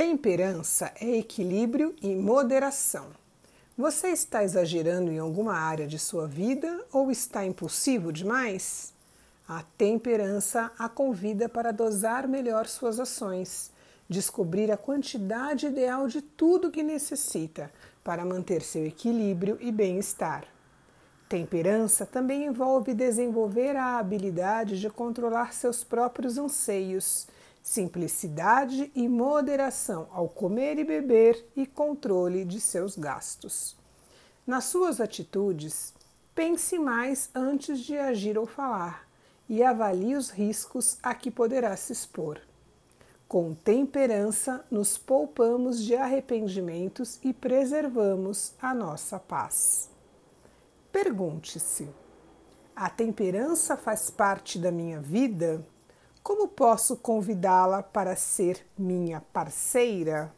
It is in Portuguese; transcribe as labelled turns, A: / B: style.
A: Temperança é equilíbrio e moderação. Você está exagerando em alguma área de sua vida ou está impulsivo demais? A temperança a convida para dosar melhor suas ações, descobrir a quantidade ideal de tudo que necessita para manter seu equilíbrio e bem-estar. Temperança também envolve desenvolver a habilidade de controlar seus próprios anseios simplicidade e moderação ao comer e beber e controle de seus gastos. Nas suas atitudes, pense mais antes de agir ou falar e avalie os riscos a que poderá se expor. Com temperança, nos poupamos de arrependimentos e preservamos a nossa paz. Pergunte-se: a temperança faz parte da minha vida? Como posso convidá-la para ser minha parceira?